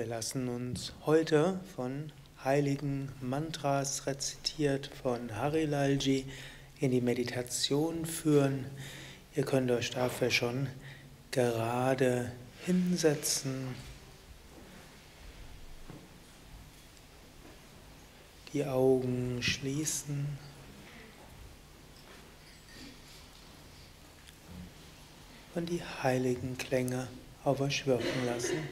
Wir lassen uns heute von heiligen Mantras rezitiert von Harilalji in die Meditation führen. Ihr könnt euch dafür schon gerade hinsetzen, die Augen schließen. Und die heiligen Klänge auf euch wirken lassen.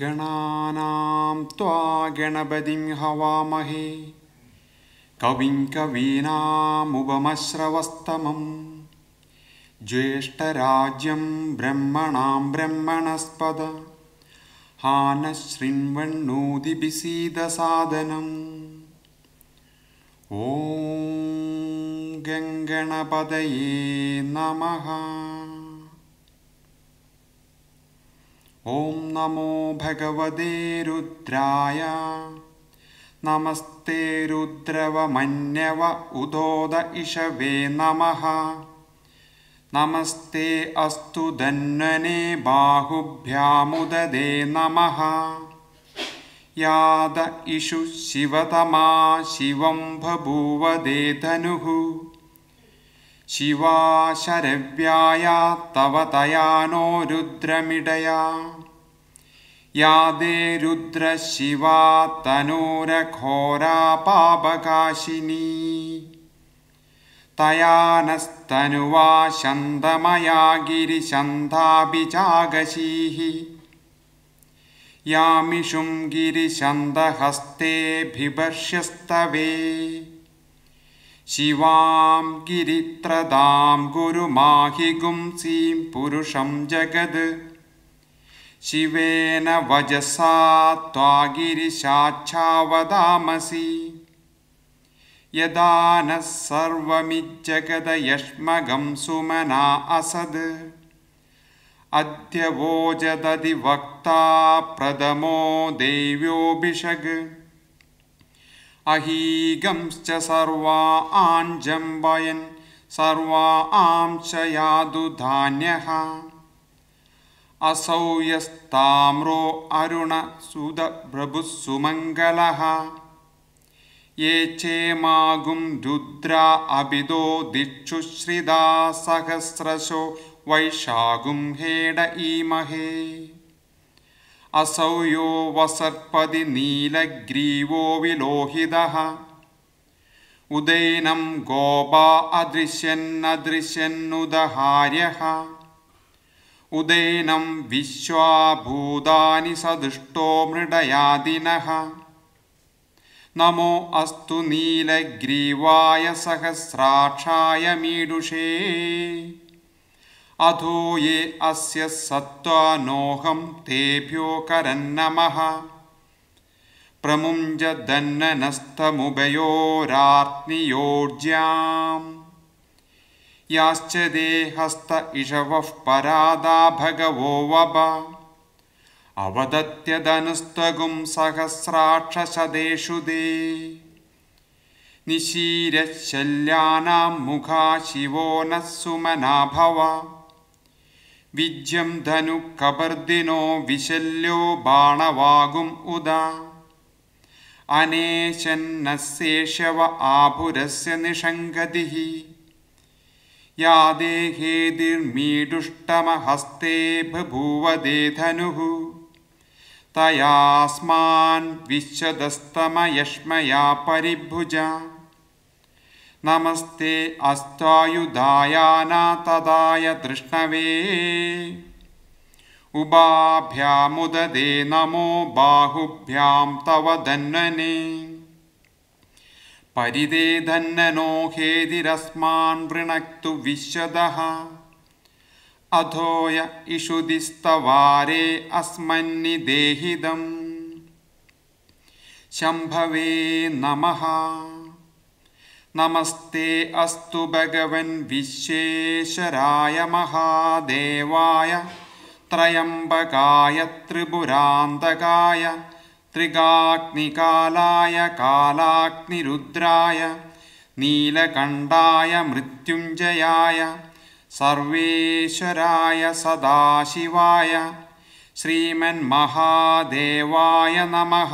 गणानां त्वा गणपतिं हवामहे कविं कवीनामुपमश्रवस्तमं ज्येष्ठराज्यं ब्रह्मणां ब्रह्मणस्पद हा नः शृण्वन्नोदिभिसीदसादनम् ॐ गङ्गणपदये नमः ॐ नमो भगवते रुद्राय। नमस्ते रुद्रवमन्यव उदोद इषवे नमः। नमस्ते अस्तु धन्वने बाहुभ्यामुददे नमः। याद इषु शिवतमा शिवं बभूवदे धनुः शिवा शरव्याया तव तया नो रुद्रमिडया। या दे रुद्रशिवा तनूरघोरा पापकाशिनी तया नस्तनुवा शन्दमया गिरिशन्धाभिचागशीः यामिषुं गिरिशन्दहस्ते बिभर्ष्यस्तवे शिवां गिरित्रदां गुरुमाहि गुंसीं पुरुषं जगद्। शिवेन वजसा त्वा गिरिशाच्छावदामसि यदा नः सर्वमिज्जगदयष्मगं सुमना असद्। अद्य वोजदधिवक्ता प्रथमो देव्योऽभिषग् अहीगंश्च सर्वा आञ्जम्बयन् सर्वा आं च यादुधान्यः असौ यस्ताम्रो अरुणसुदप्रभुः सुमङ्गलः ये चेमागुं रुद्रा अभिदो दिक्षुश्रिदा सहस्रशो वैशागुं हेड ईमहे असौ यो वसर्पदि नीलग्रीवो विलोहितः। उदैनं गोपा अदृश्यन्नदृश्यन्नुदहार्यः। उदैनं विश्वाभूतानि सदुष्टो मृडयादिनः। नमो अस्तु नीलग्रीवाय सहस्राक्षाय मीडुषे अधो ये अस्य सत्त्वानोऽहं तेभ्यो करन्नमः। प्रमुञ्जदन्ननस्तमुभयोरात्नियोज्याम् याश्च देहस्त इषवः परादा भगवो वब। अवदत्यदनुस्तगुं सहस्राक्षसदेषु दे। निशीरशल्यानां मुखा शिवो नः सुमना भव विज्यं धनुकपर्दिनो विशल्यो बाणवागुम् उदा अनेशन्नः शेषव आभुरस्य निषङ्गतिः या देहेदिर्मीडुष्टमहस्ते बभूवदे धनुः तयास्मान् विश्वदस्तमयश्मया परिभुजा नमस्ते अस्त्वायुधायाना तदाय तृष्णवे। उभाभ्यामुददे नमो बाहुभ्यां तव धन्वने परिदे धन्वनो हेदिरस्मान् वृणक्तु विश्वदः। अधोय इषुदिस्तवारे अस्मन्निदेहिदम् शम्भवे नमः नमस्ते अस्तु भगवन् विश्वेश्वराय महादेवाय त्रयम्बकाय त्रिपुरान्तकाय त्रिगाग्निकालाय कालाग्निरुद्राय नीलकण्ठाय मृत्युञ्जयाय सर्वेश्वराय सदाशिवाय श्रीमन्महादेवाय नमः